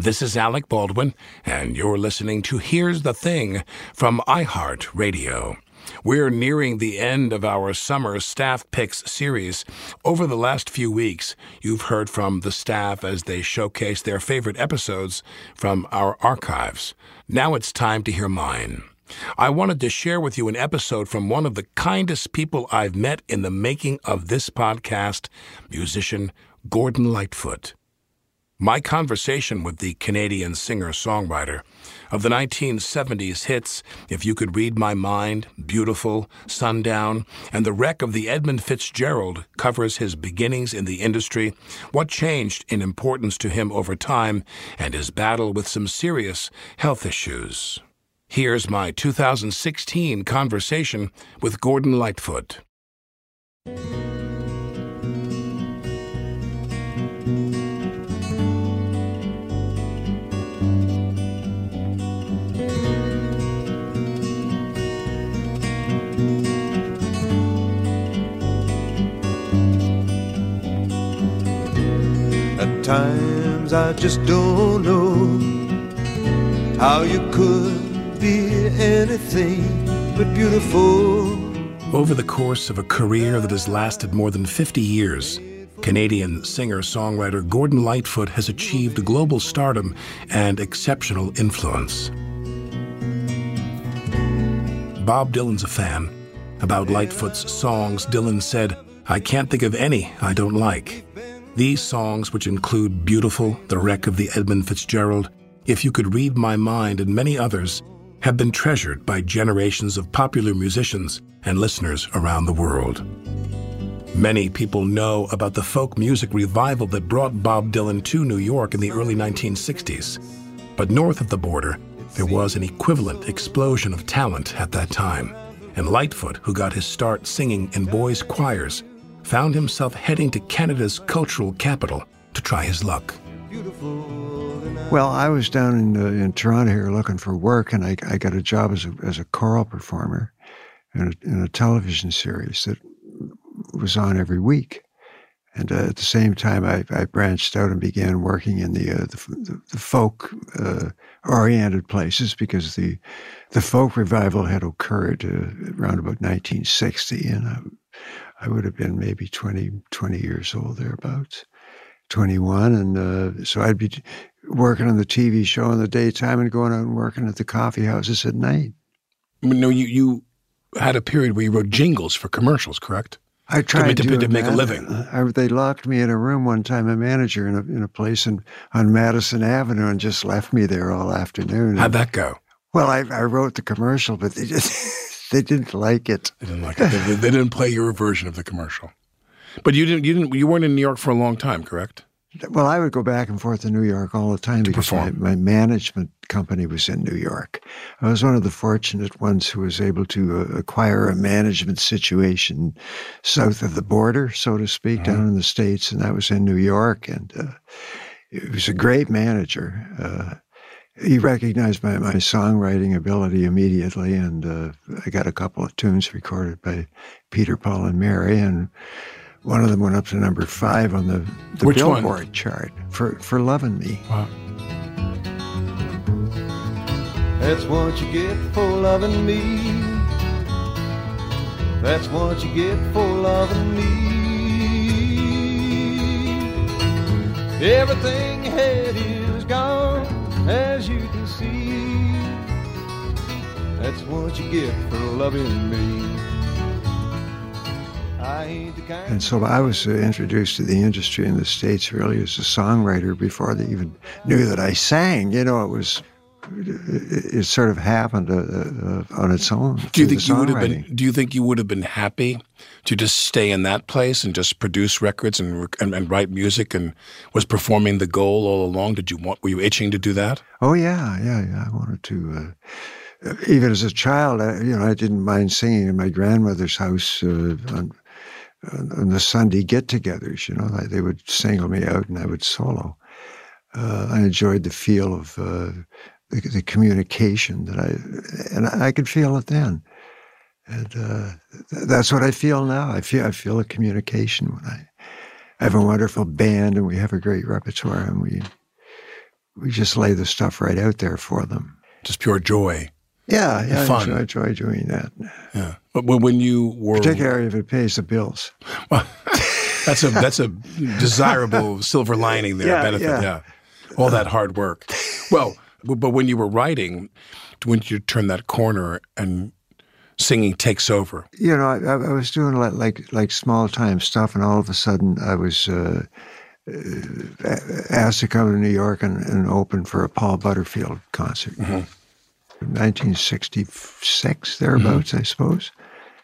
This is Alec Baldwin, and you're listening to Here's the Thing from iHeartRadio. We're nearing the end of our summer staff picks series. Over the last few weeks, you've heard from the staff as they showcase their favorite episodes from our archives. Now it's time to hear mine. I wanted to share with you an episode from one of the kindest people I've met in the making of this podcast, musician Gordon Lightfoot. My conversation with the Canadian singer songwriter of the 1970s hits If You Could Read My Mind, Beautiful, Sundown, and The Wreck of the Edmund Fitzgerald covers his beginnings in the industry, what changed in importance to him over time, and his battle with some serious health issues. Here's my 2016 conversation with Gordon Lightfoot. At times I just don't know how you could be anything but beautiful. Over the course of a career that has lasted more than 50 years, Canadian singer songwriter Gordon Lightfoot has achieved global stardom and exceptional influence. Bob Dylan's a fan. About Lightfoot's songs, Dylan said, I can't think of any I don't like. These songs, which include Beautiful, The Wreck of the Edmund Fitzgerald, If You Could Read My Mind, and many others, have been treasured by generations of popular musicians and listeners around the world. Many people know about the folk music revival that brought Bob Dylan to New York in the early 1960s. But north of the border, there was an equivalent explosion of talent at that time. And Lightfoot, who got his start singing in boys' choirs, found himself heading to Canada's cultural capital to try his luck. Well, I was down in, uh, in Toronto here looking for work, and I, I got a job as a, as a choral performer in a, in a television series that was on every week. And uh, at the same time, I, I, branched out and began working in the uh, the, the, folk uh, oriented places because the the folk revival had occurred uh, around about 1960, and I, I, would have been maybe 20, 20 years old thereabouts, 21, and uh, so I'd be working on the TV show in the daytime and going out and working at the coffee houses at night. No, you you had a period where you wrote jingles for commercials, correct? I tried to, to, to make a living. I, they locked me in a room one time, a manager in a, in a place in, on Madison Avenue, and just left me there all afternoon. How'd that go? Well, I, I wrote the commercial, but they just they didn't like it. They didn't like it. They, they didn't play your version of the commercial. But you didn't. You didn't. You weren't in New York for a long time, correct? Well, I would go back and forth to New York all the time because my, my, management company was in New York. I was one of the fortunate ones who was able to uh, acquire a management situation south of the border, so to speak, mm-hmm. down in the States, and that was in New York. And uh, he was a great manager. Uh, he recognized my, my songwriting ability immediately, and uh, I got a couple of tunes recorded by Peter, Paul, and Mary, and one of them went up to number five on the, the Which Billboard one? chart for, for loving me. Wow. That's what you get for loving me. That's what you get for loving me. Everything you had is gone, as you can see. That's what you get for loving me. And so I was uh, introduced to the industry in the States really as a songwriter before they even knew that I sang. You know, it was, it, sort of happened uh, uh, on its own. Do you think you would have been? Do you think you would have been happy to just stay in that place and just produce records and and, and write music and was performing the goal all along? Did you want? Were you itching to do that? Oh yeah, yeah, yeah. I wanted to. Uh, even as a child, I, you know, I didn't mind singing in my grandmother's house uh, on, on the Sunday get-togethers. You know, like they would single me out and I would solo. Uh, I enjoyed the feel of uh, the, the communication that I, and I could feel it then. And uh, th- that's what I feel now. I feel I feel a communication when I have a wonderful band and we have a great repertoire and we we just lay the stuff right out there for them. Just pure joy. Yeah, yeah, Fun. I enjoy, I enjoy doing that, Yeah. But when when you were particularly if it pays the bills. That's a that's a desirable silver lining there, Yeah, benefit. Yeah. yeah. all that hard work. Well, but when you were writing, when you turn that corner and singing takes over? You know, I, I was doing like, like like small time stuff, and all of a sudden I was uh, uh, asked to come to New York and, and open for a Paul Butterfield concert. Mm-hmm. 1966, thereabouts, I suppose.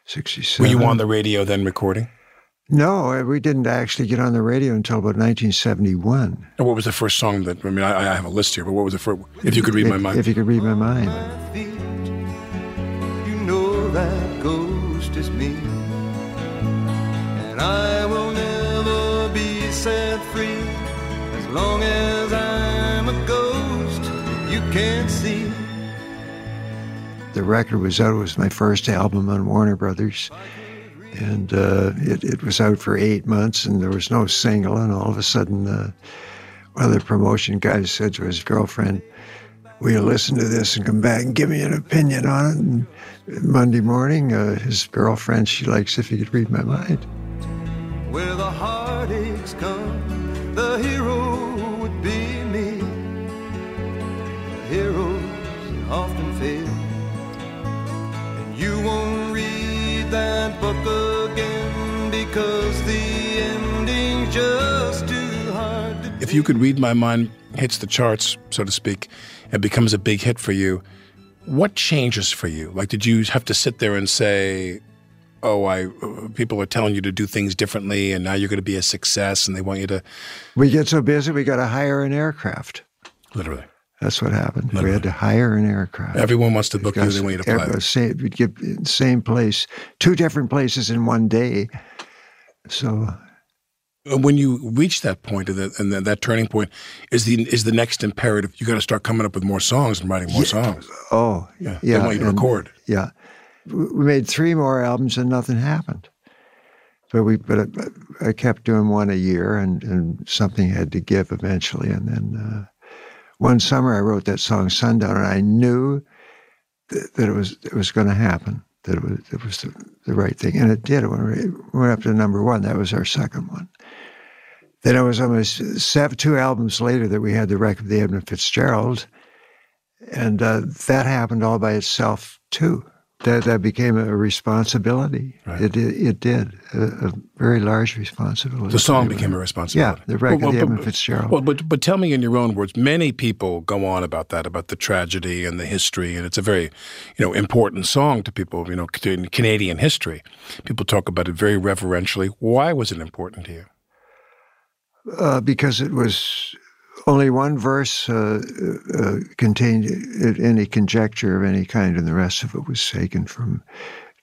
67. Were you on the radio then recording? No, uh, we didn't actually get on the radio until about 1971. And what was the first song that? I mean, I, I have a list here, but what was the first? If you could read my mind. If you could read my mind. feet. You know that ghost is me. And I will never be set free as long as I'm a ghost you can't see. the record was out. It was my first album on Warner Brothers, and uh, it, it was out for eight months, and there was no single. And all of a sudden, uh, one of the promotion guys said to his girlfriend, "Will you listen to this and come back and give me an opinion on it?" And Monday morning, uh, his girlfriend, she likes if you could read my mind. Where the heartaches come, book again because the ending's just too hard to if you could read my mind hits the charts, so to speak, and becomes a big hit for you, what changes for you? Like, did you have to sit there and say, "Oh, I people are telling you to do things differently, and now you're going to be a success, and they want you to We get so busy, we got to hire an aircraft. literally." That's what happened. We had to hire an aircraft. Everyone wants to book you. They want you to every- play. Same, we'd get same place, two different places in one day. So When you reach that point and, that, and that, that turning point, is the is the next imperative? You got to start coming up with more songs and writing more songs. Oh, Yeah, yeah. they want you to and- record. Yeah, we we made three more albums and nothing happened. But we, but I, I kept doing one a year, and, and something had to give eventually. And then uh, one summer, I wrote that song "Sundown," and I knew that, it was it was going to happen. That it was it was the, the right thing, and it did. Went, it went up to number one. That was our second one. Then it was almost seven, two albums later that we had the record of the Edmund Fitzgerald, and uh, that happened all by itself too. That that became a responsibility. Right. It, it it did a, a very large responsibility. The song became a responsibility. Yeah, the record, Well, well, Edmund but- Fitzgerald. Well, but but tell me in your own words. Many people go on about that, about the tragedy and the history, and it's a very, you know, important song to people. You know, in Canadian history, people talk about it very reverentially. Why was it important to you? uh, because it was only one verse uh, uh, contained any conjecture of any kind, and the rest of it was taken from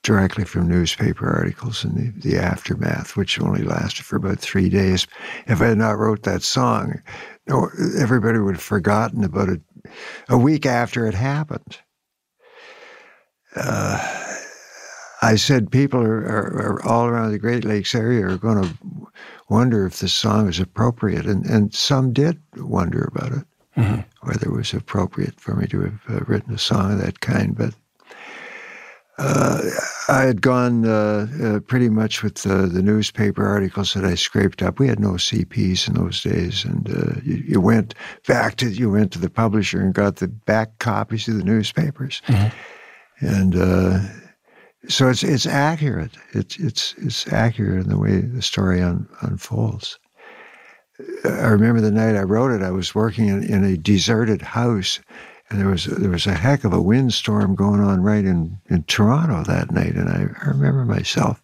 directly from newspaper articles and the, the aftermath, which only lasted for about three days. If I had not wrote that song, everybody would have forgotten about it a week after it happened. Uh, I said people are, are, are, all around the Great Lakes area are going to wonder if the song is appropriate, and, and some did wonder about it, mm-hmm. whether it was appropriate for me to have uh, written a song of that kind. But uh, I had gone uh, uh, pretty much with the, the, newspaper articles that I scraped up. We had no CPs in those days, and uh, you, you, went back to you went to the publisher and got the back copies of the newspapers, mm-hmm. and uh, so it's it's accurate. It's it's it's accurate in the way the story un, unfolds. I remember the night I wrote it. I was working in, in a deserted house and there was there was a heck of a windstorm going on right in, in Toronto that night, and I, I remember myself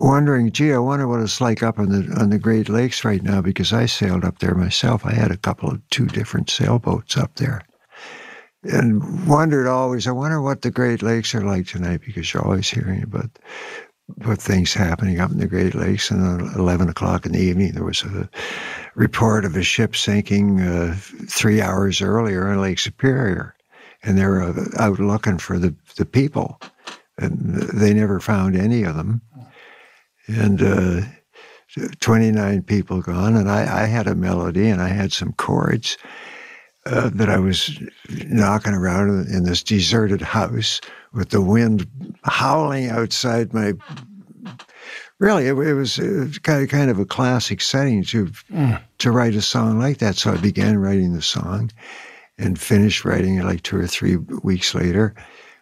wondering, gee, I wonder what it's like up on the on the Great Lakes right now because I sailed up there myself. I had a couple of two different sailboats up there, and wondered always. I wonder what the Great Lakes are like tonight because you're always hearing about about things happening up in the Great Lakes. And at 11 o'clock in the evening, there was a report of a ship sinking uh, three hours earlier in Lake Superior. And they were uh, out looking for the, the people. And they never found any of them. And uh, 29 people gone. And I, I, had a melody and I had some chords uh, that I was knocking around in this deserted house with the wind howling outside my. Really, it, it was kind of kind of a classic setting to mm. to write a song like that. So I began writing the song, and finished writing it like two or three weeks later.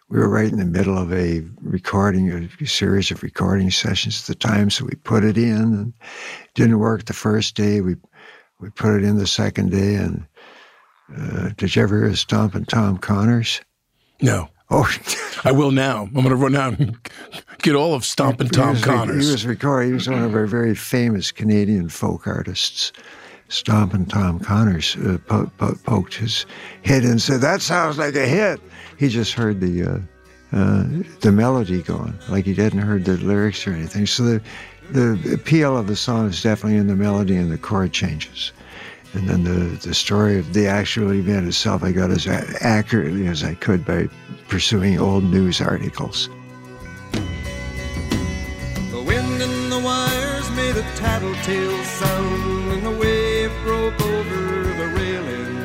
We were right in the middle of a recording, a series of recording sessions at the time, so we put it in. and Didn't work the first day. We we put it in the second day, and uh, did you ever hear of Stompin' Tom Connors? No. Oh, I will now. I'm going to run out and get all of Stompin' Tom he Connors. He was recording. He was one of our very famous Canadian folk artists. Stompin' Tom Connors uh, po- po- poked his head and said, "That sounds like a hit." He just heard the uh, uh, the melody going, like he hadn't heard the lyrics or anything. So the the appeal of the song is definitely in the melody and the chord changes. And then the, the story of the actual event itself, I got as accurately as I could by pursuing old news articles. The wind in the wires made a tattletale sound, and the wave broke over the railing.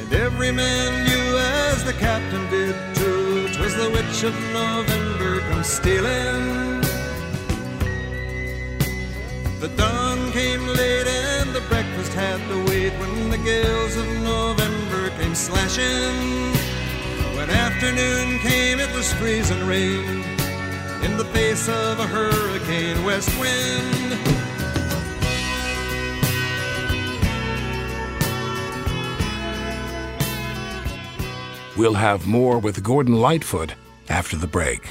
And every man knew, as the captain did too, 'twas the witch of November come stealing. The dawn came late and the breakfast had to wait when the gales of November came slashing. When afternoon came, it was freezing rain in the face of a hurricane west wind. We'll have more with Gordon Lightfoot after the break.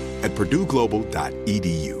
at purdueglobal.edu.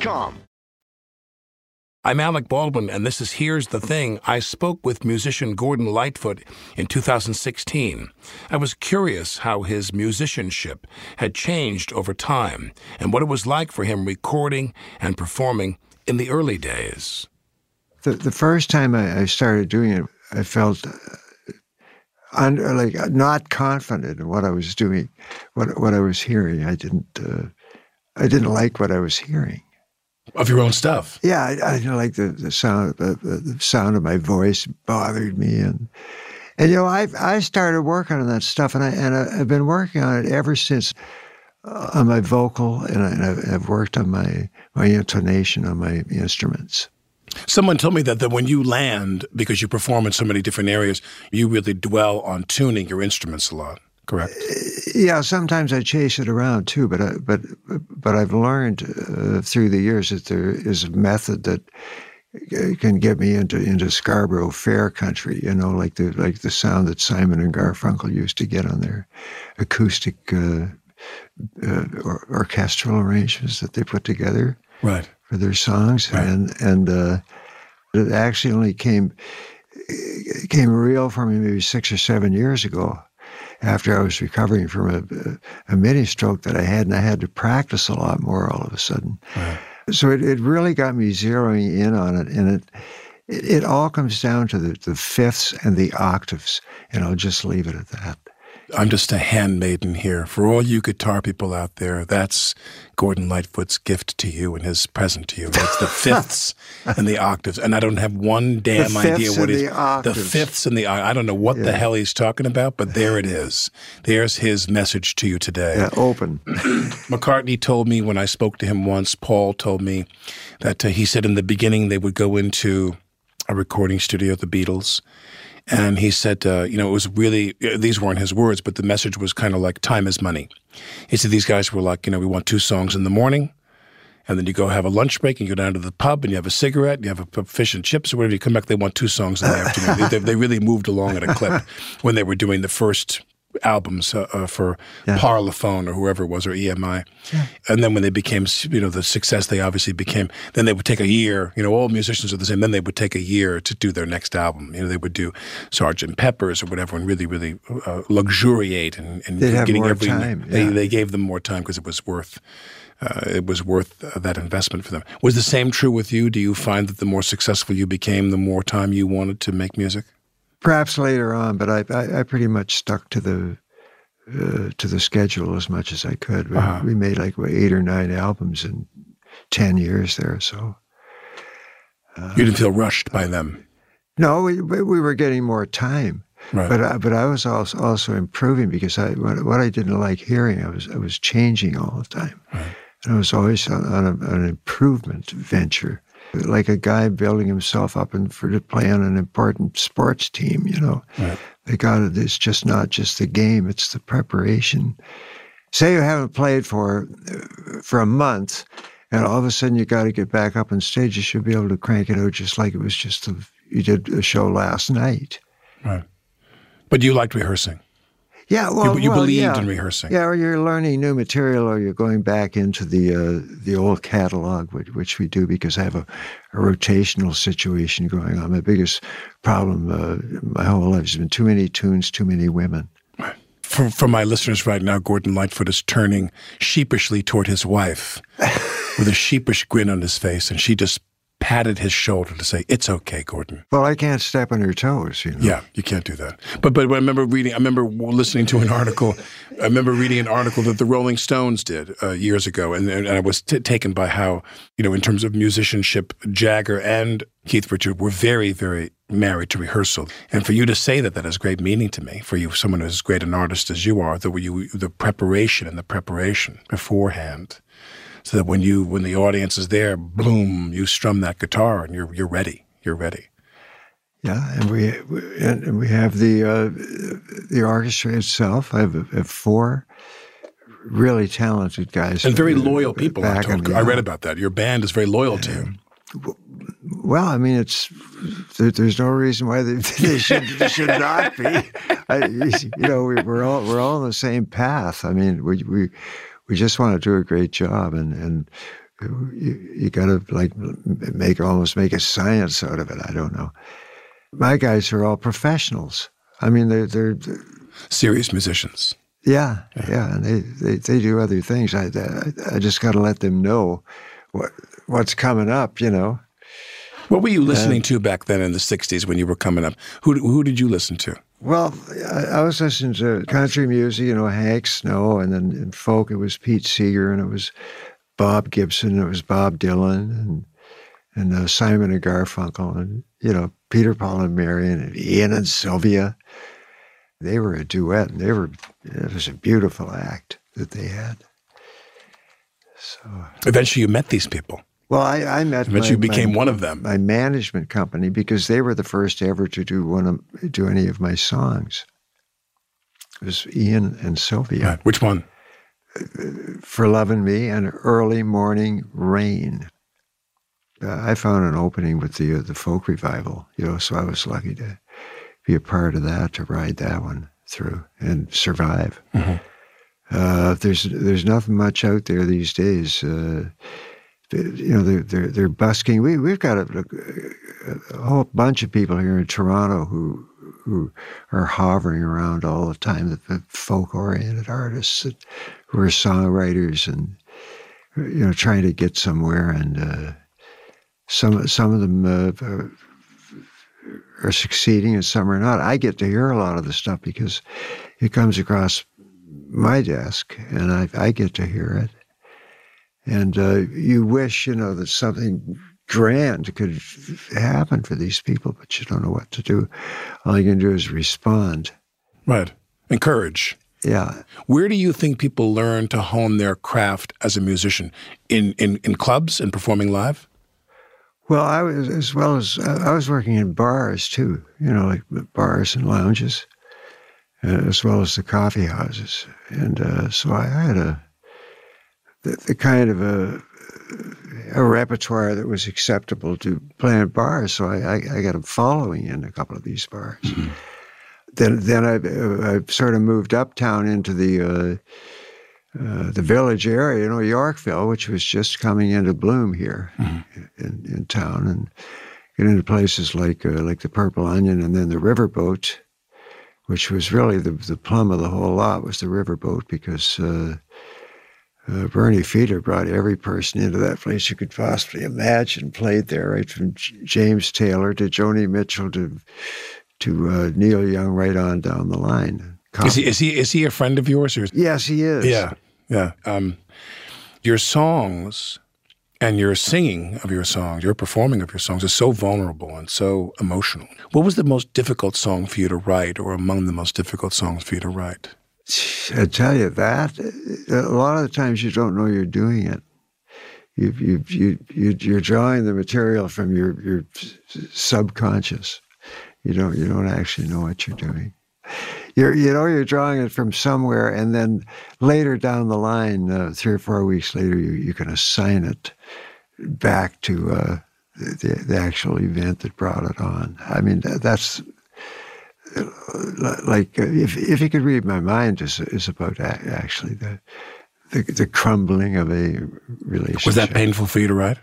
I'm Alec Baldwin, and this is Here's the Thing. I spoke with musician Gordon Lightfoot in 2016. I was curious how his musicianship had changed over time and what it was like for him recording and performing in the early days. The, the first time I, I started doing it, I felt uh, under, like not confident in what I was doing, what what I was hearing. I didn't uh, I didn't like what I was hearing. Of your own stuff. Yeah, I, I like the, the sound. The, the sound of my voice bothered me, and and you know, I I started working on that stuff, and I and I, have been working on it ever since uh, on my vocal, and, I, I've worked on my my intonation on my instruments. Someone told me that, that when you land, because you perform in so many different areas, you really dwell on tuning your instruments a lot. Correct. Yeah, sometimes I chase it around too, but I, but but I've learned uh, through the years that there is a method that can get me into into Scarborough Fair country. You know, like the like the sound that Simon and Garfunkel used to get on their acoustic uh, uh, or, orchestral arrangements that they put together. Right. For their songs, right. and and uh, it actually only came came real for me maybe six or seven years ago after I was recovering from a, a mini stroke that I had, and I had to practice a lot more all of a sudden. Right. So it, it really got me zeroing in on it, and it it, it all comes down to the, the fifths and the octaves, and I'll just leave it at that. I'm just a handmaiden here. For all you guitar people out there, that's Gordon Lightfoot's gift to you and his present to you. It's the fifths and the octaves. And I don't have one damn idea what he's the, the fifths and the I don't know what yeah. the hell he's talking about, but there it is. There's his message to you today. Yeah, open. McCartney told me when I spoke to him once, Paul told me that uh, he said in the beginning they would go into a recording studio, the Beatles, and he said, uh, you know, it was really, these weren't his words, but the message was kind of like time is money. He said these guys were like, you know, we want two songs in the morning, and then you go have a lunch break and you go down to the pub and you have a cigarette, and you have a fish and chips or whatever. You come back, they want two songs in the afternoon. They, they, really moved along at a clip when they were doing the first albums uh, uh, for yeah. Parlophone or whoever it was or EMI. Yeah. And then when they became, you know, the success they obviously became, then they would take a year. You know, all musicians are the same. Then they would take a year to do their next album. You know, they would do Sergeant Pepper's or whatever and really, really uh, luxuriate and, and getting every. Time. They, they gave them more time because it was worth. Uh, it was worth uh, that investment for them. Was the same true with you? Do you find that the more successful you became, the more time you wanted to make music? Perhaps later on, but I, I, I pretty much stuck to the uh, to the schedule as much as I could. We, uh-huh. we made like what, eight or nine albums in ten years there. So uh, you didn't feel rushed by them. No, we we were getting more time. Right. But I, but I was also also improving because I what, what, I didn't like hearing I was I was changing all the time, right. and I was always on, on a, an improvement venture like a guy building himself up and for to play on an important sports team. You know, right. they got it. It's just not just the game; it's the preparation. Say you haven't played for for a month, and all of a sudden you got to get back up on stage. You should be able to crank it out just like it was just a, you did a show last night. Right. But you liked rehearsing. Yeah, well, you, you well, believed yeah. in rehearsing. Yeah, or you're learning new material, or you're going back into the uh, the old catalog, which, which, we do because I have a, a, rotational situation going on. My biggest problem uh, my whole life has been too many tunes, too many women. For, for my listeners right now, Gordon Lightfoot is turning sheepishly toward his wife. with a sheepish grin on his face, and she just patted his shoulder to say, "It's okay, Gordon." Well, I can't step on your toes, you know. Yeah, you can't do that. But but I remember reading. I remember listening to an article. I remember reading an article that the Rolling Stones did uh, years ago, and, and I was t- taken by how you know, in terms of musicianship, Jagger and Keith Richard were very very married to rehearsal. And for you to say that, that has great meaning to me. For you, someone as great an artist as you are, the you the preparation and the preparation beforehand so that when you when the audience is there, boom, you strum that guitar and you're you're ready. You're ready. Yeah, and we and we have the uh, the orchestra itself. I have, have, four really talented guys and very loyal people. I, I, read about that. Your band is very loyal to you. Well, I mean, it's there's no reason why they, they should should not be. I, you know, we, are all we're all on the same path. I mean, we we we just want to do a great job, and and you, you got to like make almost make a science out of it. I don't know. My guys are all professionals. I mean, they're they're, they're serious musicians. Yeah, yeah, yeah, and they, they, they do other things. I I, I just got to let them know what what's coming up. You know. What were you listening to back then in the '60s when you were coming up? Who who did you listen to? Well, I, was listening to country music, you know, Hank Snow, and then in folk it was Pete Seeger, and it was Bob Gibson, and it was Bob Dylan, and and uh, Simon and Garfunkel, and you know Peter, Paul, and Mary, and Ian and Sylvia. They were a duet, and they were it was a beautiful act that they had. So eventually, you met these people. Well, I, I met. But you became my, one of them. My management company because they were the first ever to do one of do any of my songs. It was Ian and Sylvia. Right. Which one? For Loving Me and Early Morning Rain. Uh, I found an opening with the uh, the folk revival, you know, so I was lucky to be a part of that, to ride that one through and survive. Mm-hmm. Uh, there's there's nothing much out there these days. You know, they're, they're, they're busking. We, we've got a, a, whole bunch of people here in Toronto who, who are hovering around all the time, the, the folk oriented artists that, who are songwriters and, you know, trying to get somewhere. And uh, some, some of them uh, are succeeding and some are not. I get to hear a lot of the stuff because it comes across my desk and I, I get to hear it and uh, you wish, you know, that something grand could happen for these people, but you don't know what to do. All you can do is respond. Right. Encourage. Yeah. Where do you think people learn to hone their craft as a musician? In in, in clubs and performing live? Well, I was as well as I was working in bars too. You know, like bars and lounges, uh, as well as the coffee houses, and uh, so I had a the, the kind of a, a repertoire that was acceptable to play in bars. So I, I, I got a following in a couple of these bars. Mm-hmm. Then then I, I sort of moved uptown into the uh, uh, the village area, you know, Yorkville, which was just coming into bloom here mm-hmm. in, in town, and get into places like uh, like the Purple Onion, and then the Riverboat, which was really the the plum of the whole lot was the Riverboat because uh, Bernie Fiedler brought every person into that place you could possibly imagine played there, right from J- James Taylor to Joni Mitchell to to uh, Neil Young, right on down the line. Is he is he is he a friend of yours? Or? Yes, he is. Yeah, yeah. Um, your songs and your singing of your songs, your performing of your songs is so vulnerable and so emotional. What was the most difficult song for you to write, or among the most difficult songs for you to write? I tell you that a lot of the times you don't know you're doing it. You you you, you you're drawing the material from your your subconscious. You don't you don't actually know what you're doing. You're you know you're drawing it from somewhere, and then later down the line, uh, three or four weeks later, you you can assign it back to uh, the, the actual event that brought it on. I mean that's like uh, if if you could read my mind is is about actually the, the the crumbling of a relationship. Was that painful for you to write?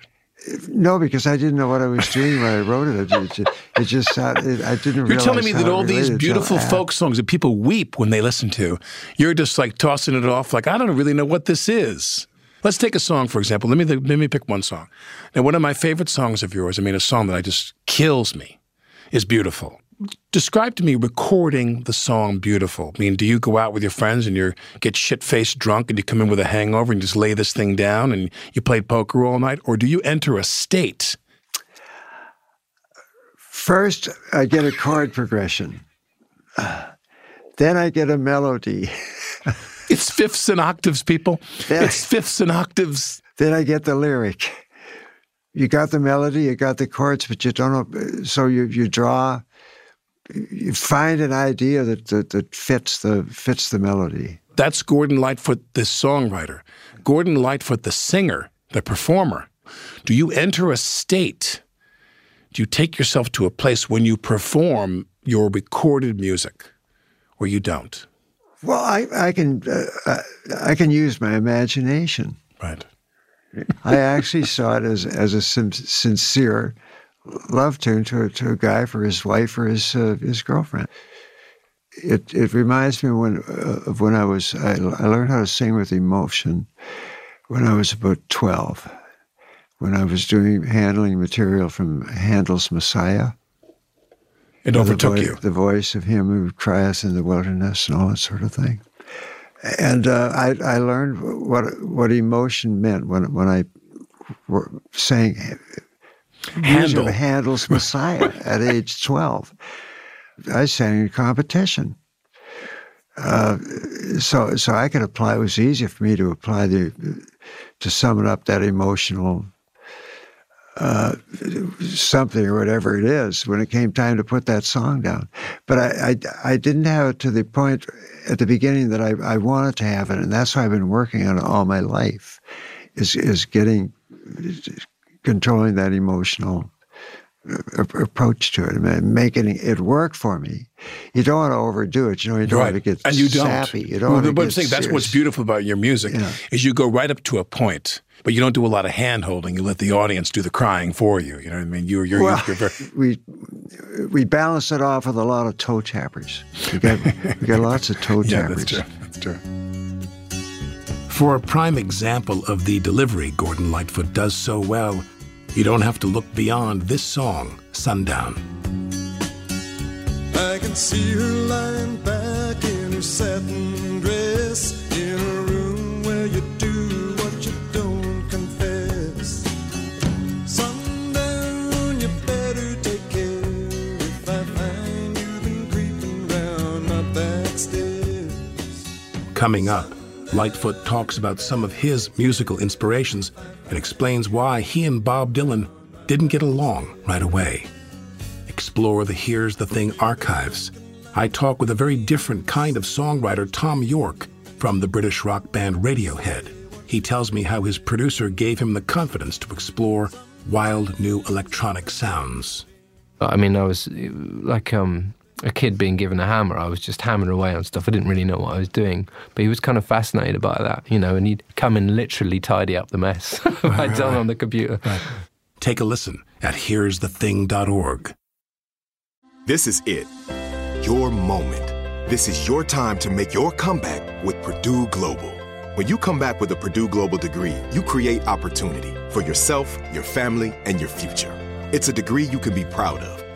No, because I didn't know what I was doing when I wrote it. It, just, it just it, I didn't. You're telling me that all these beautiful folk songs that people weep when they listen to, you're just like tossing it off like I don't really know what this is. Let's take a song, for example. Let me let me pick one song. Now, one of my favorite songs of yours, I mean, a song that I just kills me, is "Beautiful." Describe to me recording the song "Beautiful." I mean, do you go out with your friends and you get shit faced drunk and you come in with a hangover and just lay this thing down and you play poker all night, or do you enter a state? First, I get a chord progression. Then I get a melody. It's fifths and octaves, people. Yeah. It's fifths and octaves. Then I get the lyric. You got the melody, you got the chords, but you don't know. So you you draw, find an idea that that, that fits the fits the melody. That's Gordon Lightfoot, the songwriter. Gordon Lightfoot, the singer, the performer. Do you enter a state? Do you take yourself to a place when you perform your recorded music, or you don't? Well, I I can uh, I can use my imagination. Right. I actually saw it as as a sim- sincere love tune to a, to a guy for his wife or his uh, his girlfriend. It it reminds me when uh, of when I was I, I learned how to sing with emotion when I was about twelve. When I was doing handling material from Handel's Messiah, It the overtook you. the voice of him who crieth in the wilderness and all that sort of thing. And uh, I, I learned what what emotion meant when when I were sang Handel. Handel's Messiah at age twelve. I sang in competition. Uh, so so I could apply. It was easy for me to apply the to sum it up that emotional uh, something or whatever it is when it came time to put that song down. But I, I, I didn't have it to the point at the beginning that I, I wanted to have it, and that's why I've been working on it all my life, is is getting controlling that emotional uh, approach to it and making it work for me. You don't want to overdo it. You know, you don't want to get and you don't. sappy. You don't Well, want to but I'm get saying that's what's beautiful about your music Yeah. is you go right up to a point, but you don't do a lot of hand holding. You let the audience do the crying for you. You know what I mean? You're you're, Well, you're very, we we balance it off with a lot of toe tappers. We got we got lots of toe yeah, tappers. that's true. That's true. For a prime example of the delivery Gordon Lightfoot does so well, you don't have to look beyond this song, Sundown. I can see her lying back in her satin dress in a room where you do what you don't confess. Sundown, you better take care if I find you been creeping round that stairs. Coming up, Lightfoot talks about some of his musical inspirations and explains why he and Bob Dylan didn't get along right away. Explore the Here's the Thing archives. I talk with a very different kind of songwriter, Thom Yorke, from the British rock band Radiohead. He tells me how his producer gave him the confidence to explore wild new electronic sounds. I mean, I was like um, a kid being given a hammer. I was just hammering away on stuff. I didn't really know what I was doing. But he was kind of fascinated by that, you know, and he'd come and literally tidy up the mess I'd done on the computer. Take a listen at here'sthething.org. This is it. Your moment. This is your time to make your comeback with Purdue Global. When you come back with a Purdue Global degree, you create opportunity for yourself, your family, and your future. It's a degree you can be proud of,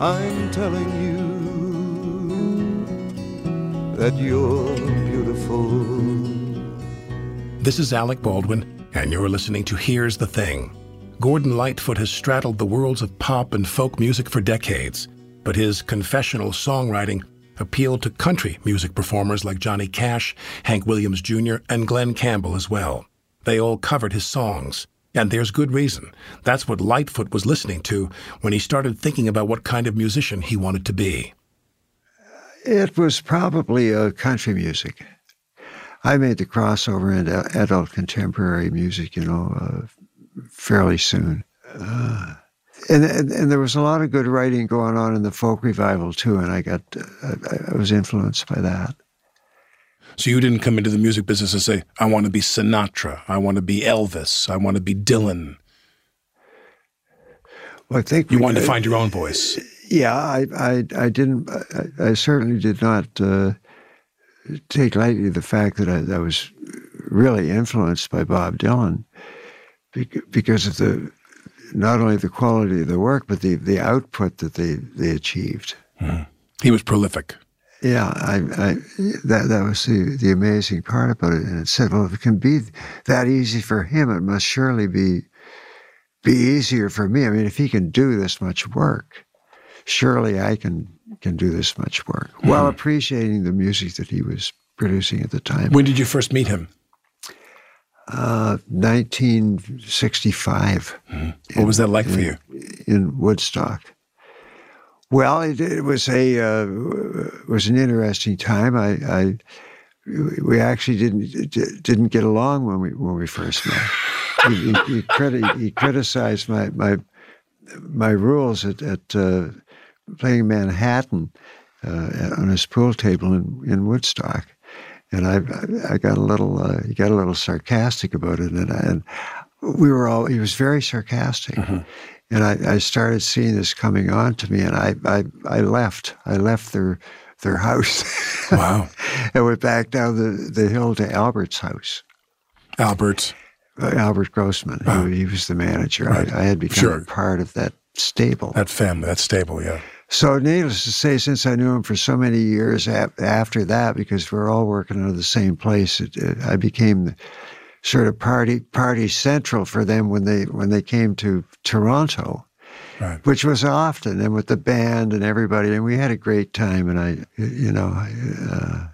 I'm telling you that you're beautiful. This is Alec Baldwin, and you're listening to Here's the Thing. Gordon Lightfoot has straddled the worlds of pop and folk music for decades, but his confessional songwriting appealed to country music performers like Johnny Cash, Hank Williams Jr., and Glen Campbell as well. They all covered his songs. And there's good reason. That's what Lightfoot was listening to when he started thinking about what kind of musician he wanted to be. It was probably country music. I made the crossover into adult contemporary music, you know, uh, fairly soon. Uh, and, and, and there was a lot of good writing going on in the folk revival too, and I got uh, I, I was influenced by that. So you didn't come into the music business and say, I want to be Sinatra, I want to be Elvis, I want to be Dylan. Well, I think you wanted to find your own voice. Yeah, I, I, I didn't. I, I certainly did not uh, take lightly the fact that I, I, was really influenced by Bob Dylan because of the not only the quality of the work, but the the output that they they achieved. Mm. He was prolific. Yeah, I, I, that that was the, the amazing part about it. And it said, well, if it can be that easy for him, it must surely be be easier for me. I mean, if he can do this much work, surely I can can do this much work mm. while appreciating the music that he was producing at the time. When did you first meet him? Uh, 1965. Mm. What in, was that like in, for you? In Woodstock. Well, it, it was a uh, was an interesting time. I, I, we actually didn't didn't get along when we when we first met. he, he, he, criti- he, criticized my my my rules at, at uh, playing Manhattan uh, on his pool table in, in Woodstock, and I I got a little uh, he got a little sarcastic about it, and, I, and we were all he was very sarcastic. Mm-hmm. And I, I, started seeing this coming on to me, and I, I, I left. I left their their house. Wow! and went back down the, the hill to Albert's house. Albert. Uh, Albert Grossman. Oh. He, he, was the manager. Right. I, I, had become sure. part of that stable. That family, that stable, yeah. So, needless to say, since I knew him for so many years after that, because we're all working out of the same place, it, it, I became the, sort of party party central for them when they when they came to Toronto, right. which was often and with the band and everybody, and we had a great time. And I, you know, uh,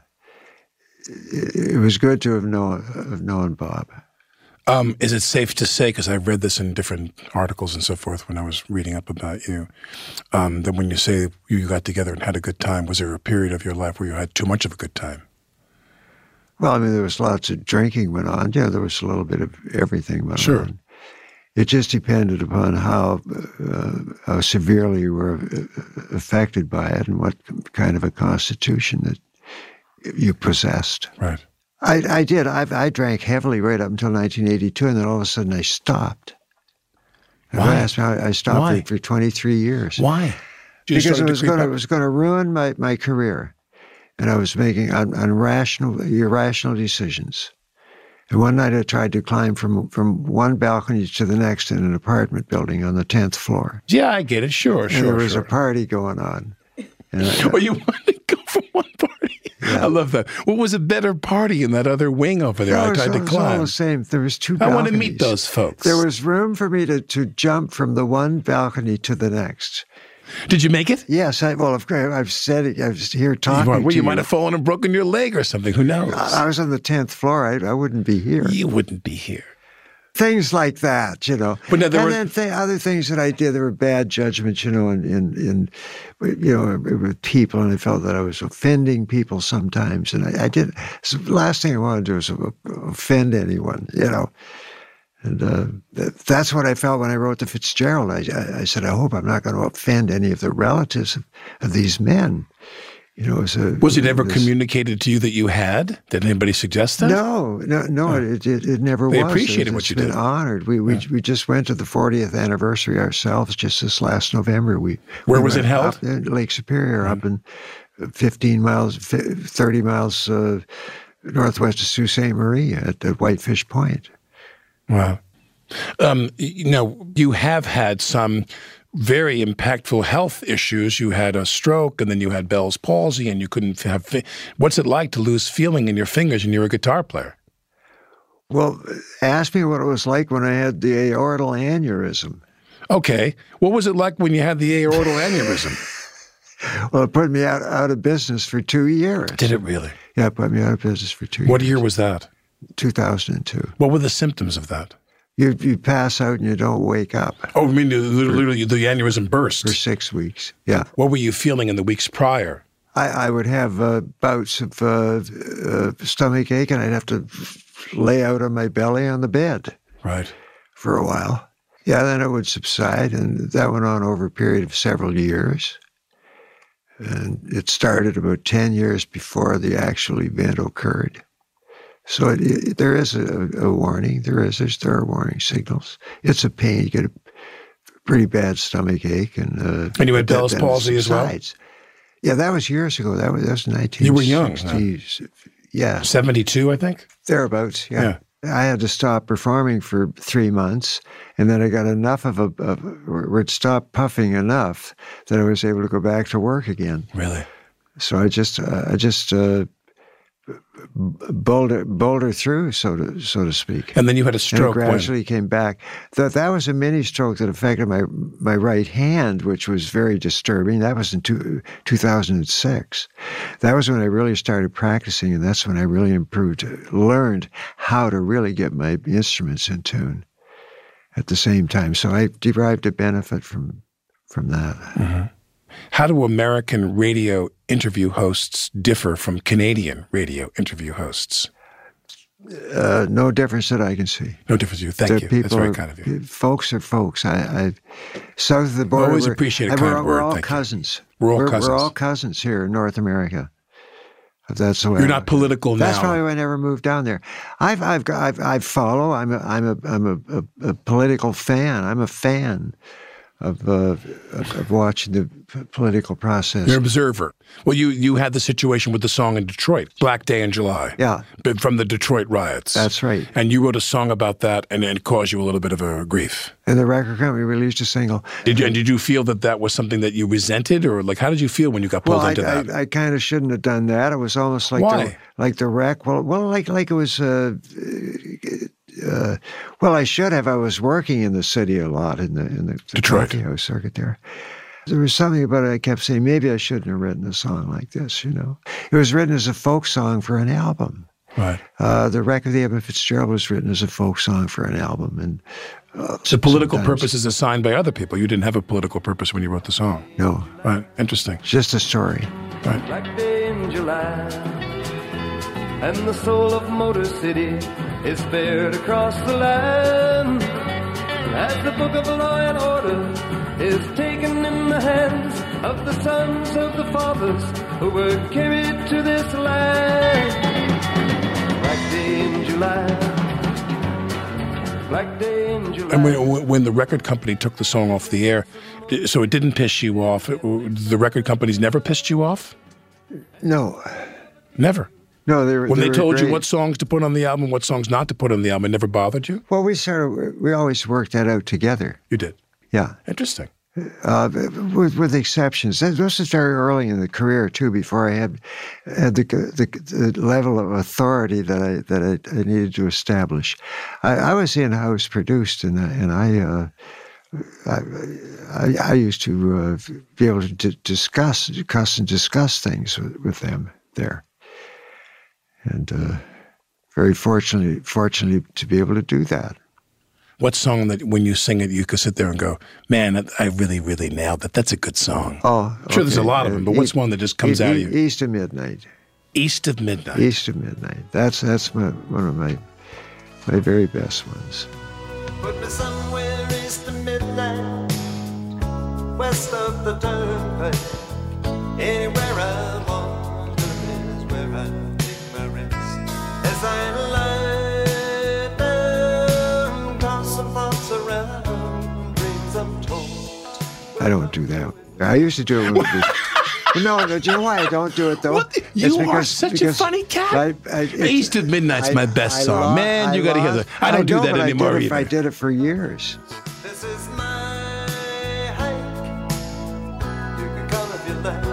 it, it, was good to have known have known Bob. Um, is it safe to say, because I've read this in different articles and so forth when I was reading up about you, um, that when you say you got together and had a good time, was there a period of your life where you had too much of a good time? Well, I mean, there was lots of drinking went on. Yeah, there was a little bit of everything went sure. on. It just depended upon how uh, how severely you were uh, affected by it and what kind of a constitution that you possessed. Right. I, I did. I, I drank heavily right up until 1982, and then all of a sudden I stopped. Why? I, asked I stopped Why? for 23 years. Why? Because it was going to it was going to ruin my, my career and I was making un- irrational, irrational decisions. And one night I tried to climb from from one balcony to the next in an apartment building on the tenth floor. Yeah, I get it. Sure, and sure. There was sure. a party going on. And I, well, you wanted to go from one party. I love that. What was a better party in that other wing over there? No, I it was, tried it to was all climb. the same. There was two. I want to meet those folks. There was room for me to, to jump from the one balcony to the next. Did you make it? Yes, I, well, of course, I've said it. I was here talking well, to you might have fallen and broken your leg or something. Who knows? I, I was on the tenth floor. I, I wouldn't be here. You wouldn't be here. Things like that, you know. But no, there and were- then th- other things that I did, there were bad judgments, you know, in, in, in you know, with people, and I felt that I was offending people sometimes, and I, I did. So the last thing I wanted to do was offend anyone, you know. And uh, that's what I felt when I wrote to Fitzgerald. I, I, said, I hope I'm not going to offend any of the relatives of, of these men. You know, was, a, Was it ever this- communicated to you that you had? Did anybody suggest that? No, no, no. It, it, it never They was. appreciated It's- what you been did. Honored. We we we just went to the 40th anniversary ourselves just this last November. We Where we was it held? In Lake Superior, up in 15 miles, 30 miles uh, northwest of Sault Ste. Marie at, at Whitefish Point. Wow. Um, you know, you have had some very impactful health issues. You had a stroke, and then you had Bell's palsy, and you couldn't have. Fi- What's it like to lose feeling in your fingers, and you're a guitar player? Well, ask me what it was like when I had the aortal aneurysm. Okay, what was it like when you had the aortal aneurysm? Well, it put me out, out of business for two years. Did it really? Yeah, it put me out of business for two What years. year was that? 2002. What were the symptoms of that? You, you pass out and you don't wake up Oh, I mean, literally, the aneurysm burst. for six weeks. Yeah. What were you feeling in the weeks prior? I, I would have uh, bouts of uh, uh, stomach ache, and I'd have to lay out on my belly on the bed Right. for a while. Yeah, then it would subside, and that went on over a period of several years. And it started about 10 years before the actual event occurred. So it, it, there is a, a warning. There is there's, there are warning signals. It's a pain. You get a pretty bad stomach ache, and uh, And you had Bell's palsy as well? Yeah, that was years ago. That was that was nineteen. You were young, huh? Yeah, 72, I think? thereabouts. Yeah. I had to stop performing for three months, and then I got enough of a, of, it stopped puffing enough that I was able to go back to work again. Really? So I just, uh, I just uh, boulder, boulder through, so to so to speak. And then you had a And stroke. when? gradually came back. That that was a mini stroke that affected my my right hand, which was very disturbing. That was in two, 2006. That was when I really started practicing, and that's when I really improved, learned how to really get my instruments in tune. At the same time, so I derived a benefit from from that. Mm-hmm. How do American radio interview hosts differ from Canadian radio interview hosts? Uh, no difference that I can see. No difference. You. Thank The you. That's people very kind of you. Folks are folks. I, I south of the border. Always appreciate a kind we're, word, We're all thank you. cousins. We're all We're cousins. all cousins here in North America. If that's the way. You're not look at it. political That's probably why I never moved down there. I've, I've, I've, I follow. I'm, a, I'm a, I'm a, a, a political fan. I'm a fan of, uh, of, of watching the political process. You're an observer. Well, you you had the situation with the song in Detroit, Black Day in July. Yeah. From the Detroit riots. That's right. And you wrote a song about that, and it caused you a little bit of a grief. And the record company released a single. Did you? And did you feel that that was something that you resented, or like how did you feel when you got pulled Well, I, into that? I, I kind of shouldn't have done that. It was almost like Why? the like the wreck. Well, well, like like it was. Uh, uh, well, I should have. I was working in the city a lot in the in the, the Detroit. coffee circuit there. There was something about it. I kept saying maybe I shouldn't have written a song like this. You know, it was written as a folk song for an album. right. Uh, the record, of the Edmund Fitzgerald, was written as a folk song for an album, and So political sometimes- purpose is assigned by other people. You didn't have a political purpose when you wrote the song. no, Right. Interesting. just a story. Right. Black day in July, and the soul of Motor City is spared across the land. As the book of law and order is taken in the hands of the sons of the fathers who were carried to this land. Black day in July, black day in July. And when, when the record company took the song off the air, so it didn't piss you off. It- the record companies never pissed you off. No, Never. No, they were. When they were told you what songs to put on the album, what songs not to put on the album, it never bothered you. Well, we sort of we always worked that out together. You did. Yeah. Interesting. uh, with, with exceptions. This is very early in the career too, before I had, had the, the, the level of authority that I that I, I needed to establish. I, I was in-house produced, and and I. Uh, I, I, I, used to uh, be able to d- discuss, discuss and discuss things with, with them there, and uh, very fortunately, fortunately to be able to do that. What song that when you sing it, you could sit there and go, "Man, I really, really nailed that. That's a good song." Oh, I'm sure, there's a lot of them, but what's one that just comes e- out of you? East of Midnight. East of Midnight. East of Midnight. That's that's my, one of my my very best ones. Put me somewhere east of midnight, west of the turnpike. Anywhere I wander I don't do that. I used to do it with the, No, no, do you know why I don't do it though? What? It's You are such a funny cat. I, I, it- East of Midnight's I- my best I song. lo- Man, you gotta hear that. I don't do know, that but anymore I did it, I did it for years. This is my hike. You can come if you like.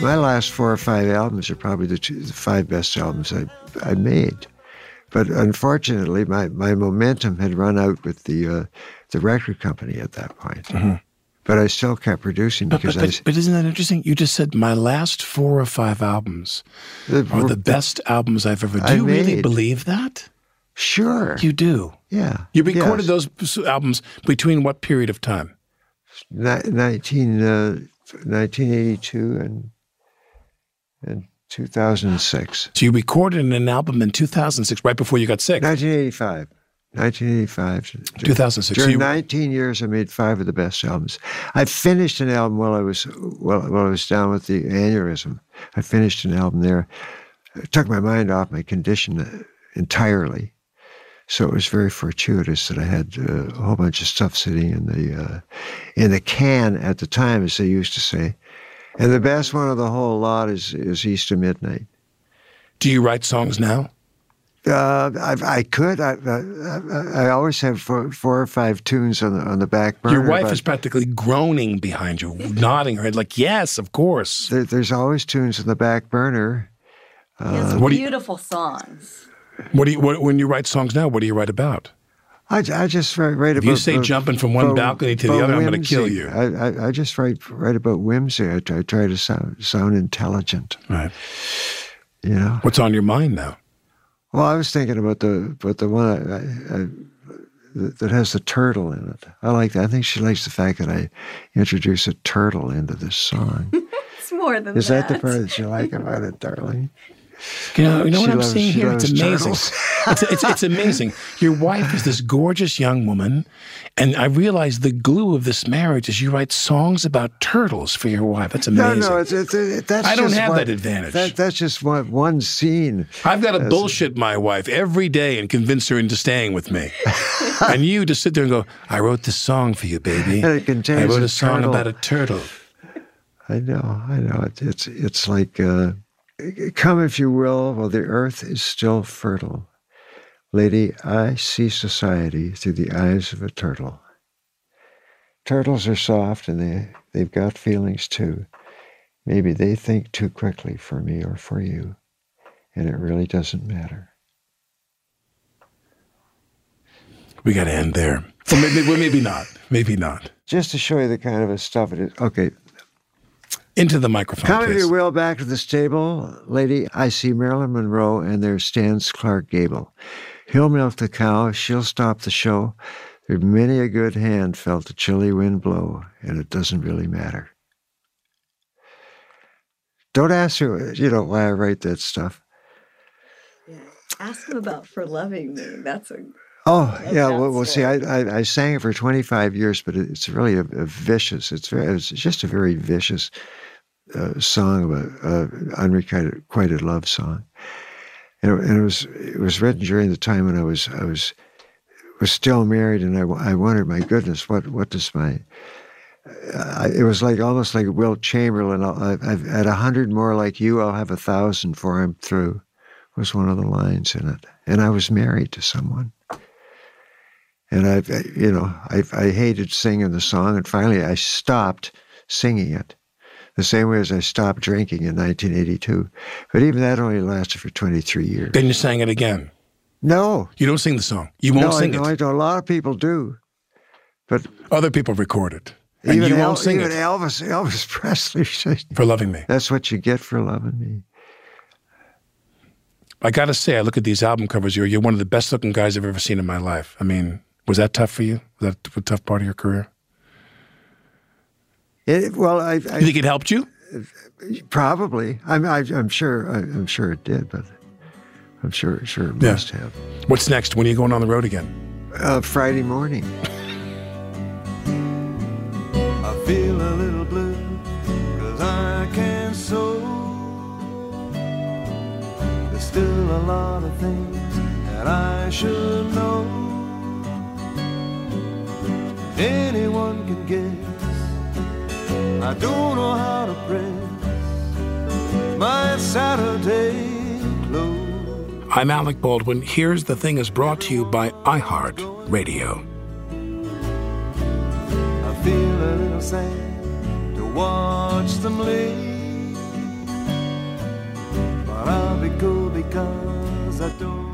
My last four or five albums are probably the, two, the five best albums I, I made. But unfortunately, my, my momentum had run out with the uh, the record company at that point. But I still kept producing because but, but, but isn't that interesting? You just said my last four or five albums I are the best albums I've ever. Do I you really believe that? sure. You do. yeah. You recorded yes. those albums between what period of time? Ni- 19, uh, 1982 and and 2006. So you recorded an album in 2006, right before you got sick. 1985. 1985. 2006. During You- 19 years, I made five of the best albums. I finished an album while I was while, while I was down with the aneurysm. I finished an album there. It took my mind off my condition entirely. So it was very fortuitous that I had uh, a whole bunch of stuff sitting in the uh, in the can at the time, as they used to say. And the best one of the whole lot is is East of Midnight. Do you write songs now? Uh, I, I could. I, I, I always have four, four or five tunes on the on the back burner. Your wife is practically groaning behind you, nodding her head like, "Yes, of course." there, there's always tunes on the back burner. He has what do you- beautiful songs. What do you? What, when you write songs now, what do you write about? I, I just write, write If about. you say about- jumping from one about- balcony to the about other, I'm gonna kill you. I, I, I just write write about whimsy. I try, I try to sound sound intelligent. Right. You know. What's on your mind now? Well, I was thinking about the but the one I, I, I, that that has the turtle in it. I like that. I think she likes the fact that I introduce a turtle into this song. It's more than Is that. that the part that you like about it, darling? You know, you know She what I'm loves- seeing here? It's amazing. it's, it's, it's amazing. Your wife is this gorgeous young woman, and I realize the glue of this marriage is you write songs about turtles for your wife. That's amazing. No, no, it's, it's, it, that's I don't just have one- that advantage. That, that's just one one scene. I've got to bullshit my wife every day and convince her into staying with me. and you just sit there and go, I wrote this song for you, baby. And it contains I wrote a a song turtle." about a turtle. I know, I know. It, it's it's like uh, Uh, come if you will, while the earth is still fertile. Lady, I see society through the eyes of a turtle. Turtles are soft and they, they've got feelings too. Maybe they think too quickly for me or for you, and it really doesn't matter. We got to end there. Or maybe, maybe not. Maybe not. Just to show you the kind of a stuff it is. Okay, Into the microphone, Come if please. you will back to the stable, lady. I see Marilyn Monroe, and there stands Clark Gable. He'll milk the cow, she'll stop the show. There many a good hand felt the chilly wind blow, and it doesn't really matter. Don't ask her, you know, why I write that stuff. Ask him about For Loving Me. That's a Oh, yeah. that Well, well see, I. I, I sang it for 25 years, but it's really a, a vicious, it's, very, it's just a very vicious uh, song, of a, uh, unrequited love song. And it, and it was it was written during the time when I was I was was still married, and I, I wondered, my goodness, what what does my it was like almost like Wilt Chamberlain. I'll, I, I've at a hundred more like you, I'll have a thousand for I'm through. Was one of the lines in it, and I was married to someone, And I, you know, I, I hated singing the song, and finally I stopped singing it, the same way as I stopped drinking in 1982. But even that only lasted for 23 years. Then you sang it again. No, You don't sing the song. You won't no, sing I, it. I know a lot of people do, but Other people record it, and even, you El- won't sing even it Elvis, Elvis Presley said, for loving me. "That's what you get for loving me." I got to say, I look at these album covers. You're you're one of the best looking guys I've ever seen in my life. I mean, was that tough for you? Was that a tough part of your career? It, well, I, I You think it helped you? probably. I'm, I, I'm sure. I, I'm sure it did, but I'm sure, sure it Yeah. must have. What's next? When are you going on the road again? Uh, Friday morning. I feel a little blue cause I can't sew. There's still a lot of things that I should know. Anyone can guess. I don't know how to press my Saturday clothes. I'm Alec Baldwin. Here's the Thing is brought to you by iHeart Radio. I feel a little sad to watch them leave. But I'll be cool because I don't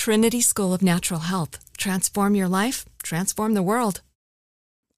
Trinity School of Natural Health. Transform your life, transform the world.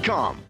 Geico.com.